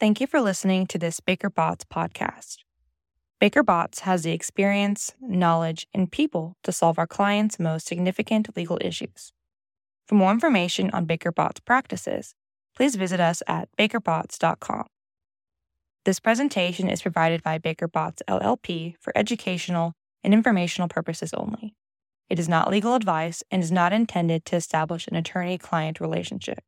Thank you for listening to this Baker Botts podcast. Baker Botts has the experience, knowledge, and people to solve our clients' most significant legal issues. For more information on Baker Botts practices, please visit us at bakerbotts.com. This presentation is provided by Baker Botts LLP for educational and informational purposes only. It is not legal advice and is not intended to establish an attorney client relationship.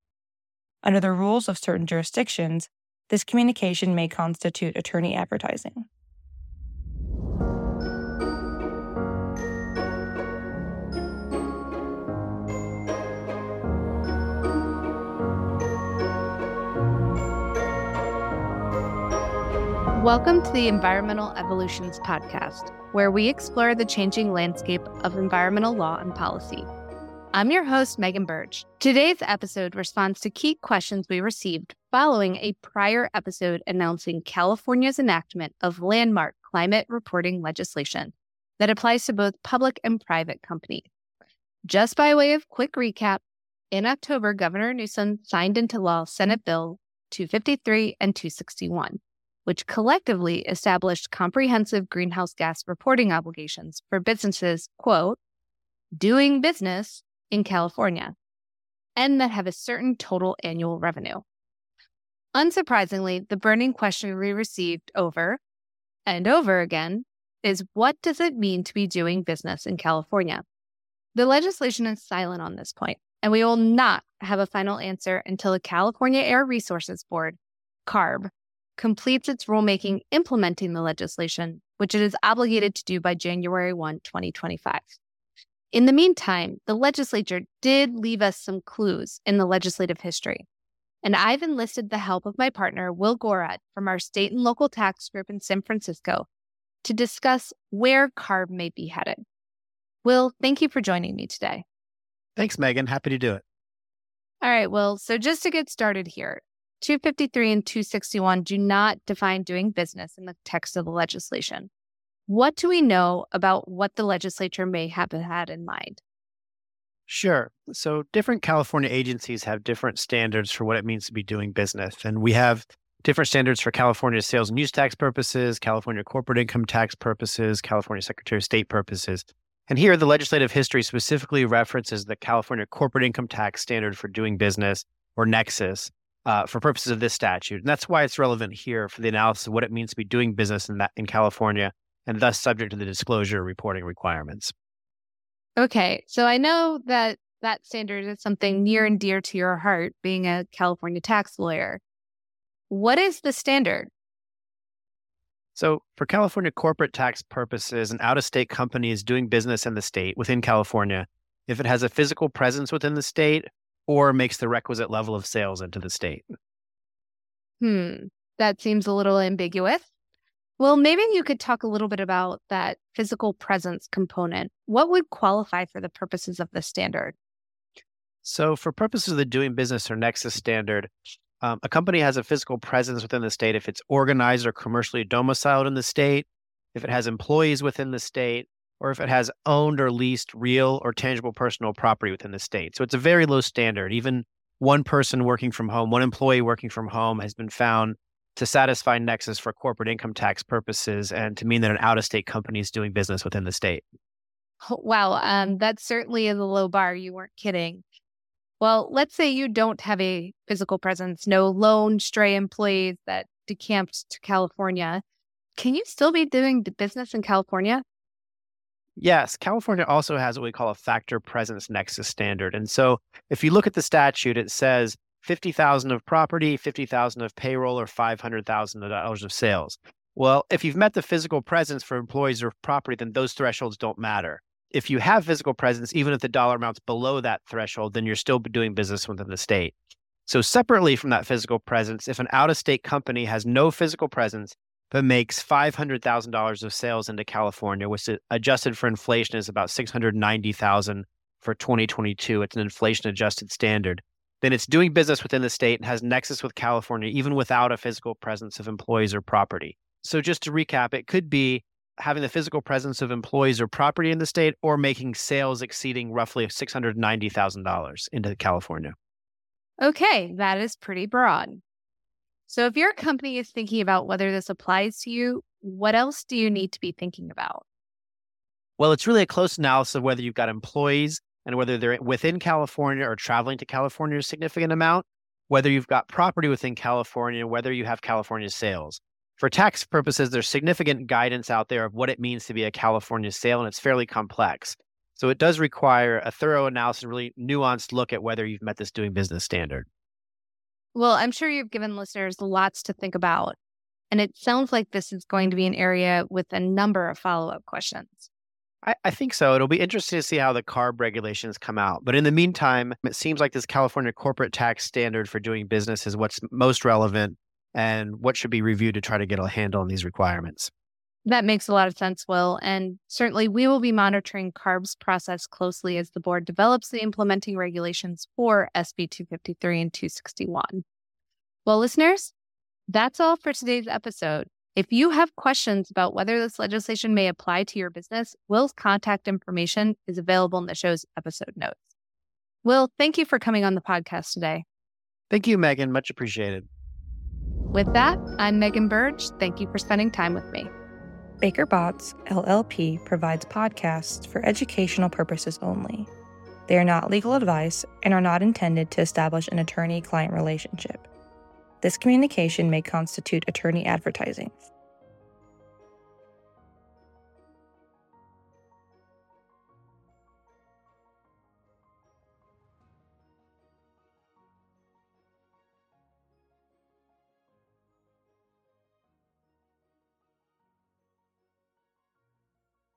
Under the rules of certain jurisdictions, this communication may constitute attorney advertising. Welcome to the Environmental Evolutions Podcast, where we explore the changing landscape of environmental law and policy. I'm your host, Megan Berge. Today's episode responds to key questions we received following a prior episode announcing California's enactment of landmark climate reporting legislation that applies to both public and private companies. Just by way of quick recap, in October, Governor Newsom signed into law Senate Bill 253 and 261 which collectively established comprehensive greenhouse gas reporting obligations for businesses, quote, doing business in California, and that have a certain total annual revenue. Unsurprisingly, the burning question we received over and over again is what does it mean to be doing business in California? The legislation is silent on this point, and we will not have a final answer until the California Air Resources Board, CARB, completes its rulemaking implementing the legislation, which it is obligated to do by January 1, 2025. In the meantime, the legislature did leave us some clues in the legislative history. And I've enlisted the help of my partner, Will Gorrod, from our state and local tax group in San Francisco to discuss where CARB may be headed. Will, thank you for joining me today. Thanks, Megan. Happy to do it. All right, Will. So just to get started here, 253 and 261 do not define doing business in the text of the legislation. What do we know about what the legislature may have had in mind? Sure. So, different California agencies have different standards for what it means to be doing business. And we have different standards for California sales and use tax purposes, California corporate income tax purposes, California Secretary of State purposes. And here, the legislative history specifically references the California corporate income tax standard for doing business, or Nexus, uh, for purposes of this statute. And that's why it's relevant here for the analysis of what it means to be doing business in that in California and thus subject to the disclosure reporting requirements. Okay. So I know that that standard is something near and dear to your heart being a California tax lawyer. What is the standard? So, for California corporate tax purposes, an out of state company is doing business in the state within California if it has a physical presence within the state or makes the requisite level of sales into the state. Hmm, that seems a little ambiguous. Well, maybe you could talk a little bit about that physical presence component. What would qualify for the purposes of the standard? So, for purposes of the doing business or Nexus standard, um, a company has a physical presence within the state if it's organized or commercially domiciled in the state, if it has employees within the state, or if it has owned or leased real or tangible personal property within the state. So it's a very low standard. Even one person working from home, one employee working from home has been found to satisfy Nexus for corporate income tax purposes and to mean that an out of state company is doing business within the state. Wow, um, that certainly is a low bar. You weren't kidding. Well, let's say you don't have a physical presence, no lone stray employees that decamped to California. Can you still be doing business in California? Yes, California also has what we call a factor presence nexus standard. And so if you look at the statute, it says 50,000 of property, 50,000 of payroll, or $500,000 of sales. Well, if you've met the physical presence for employees or property, then those thresholds don't matter. If you have physical presence, even if the dollar amount's below that threshold, then you're still doing business within the state. So, separately from that physical presence, if an out of state company has no physical presence but makes $500,000 of sales into California, which adjusted for inflation is about 690,000 for 2022. It's an inflation adjusted standard. Then it's doing business within the state and has nexus with California even without a physical presence of employees or property. So just to recap, it could be having the physical presence of employees or property in the state or making sales exceeding roughly $690,000 into California. Okay, that is pretty broad. So, if your company is thinking about whether this applies to you, what else do you need to be thinking about? Well, it's really a close analysis of whether you've got employees and whether they're within California or traveling to California a significant amount, whether you've got property within California, whether you have California sales. For tax purposes, there's significant guidance out there of what it means to be a California sale, and it's fairly complex. So it does require a thorough analysis, really nuanced look at whether you've met this doing business standard. Well, I'm sure you've given listeners lots to think about. And it sounds like this is going to be an area with a number of follow up questions. I, I, think so. It'll be interesting to see how the CARB regulations come out. But in the meantime, it seems like this California corporate tax standard for doing business is what's most relevant and what should be reviewed to try to get a handle on these requirements. That makes a lot of sense, Will. And certainly we will be monitoring CARB's process closely as the board develops the implementing regulations for SB 253 and 261. Well, listeners, that's all for today's episode. If you have questions about whether this legislation may apply to your business, Will's contact information is available in the show's episode notes. Will, thank you for coming on the podcast today. Thank you, Megan. Much appreciated. With that, I'm Megan Berge. Thank you for spending time with me. Baker Botts LLP provides podcasts for educational purposes only. They are not legal advice and are not intended to establish an attorney client relationship. This communication may constitute attorney advertising.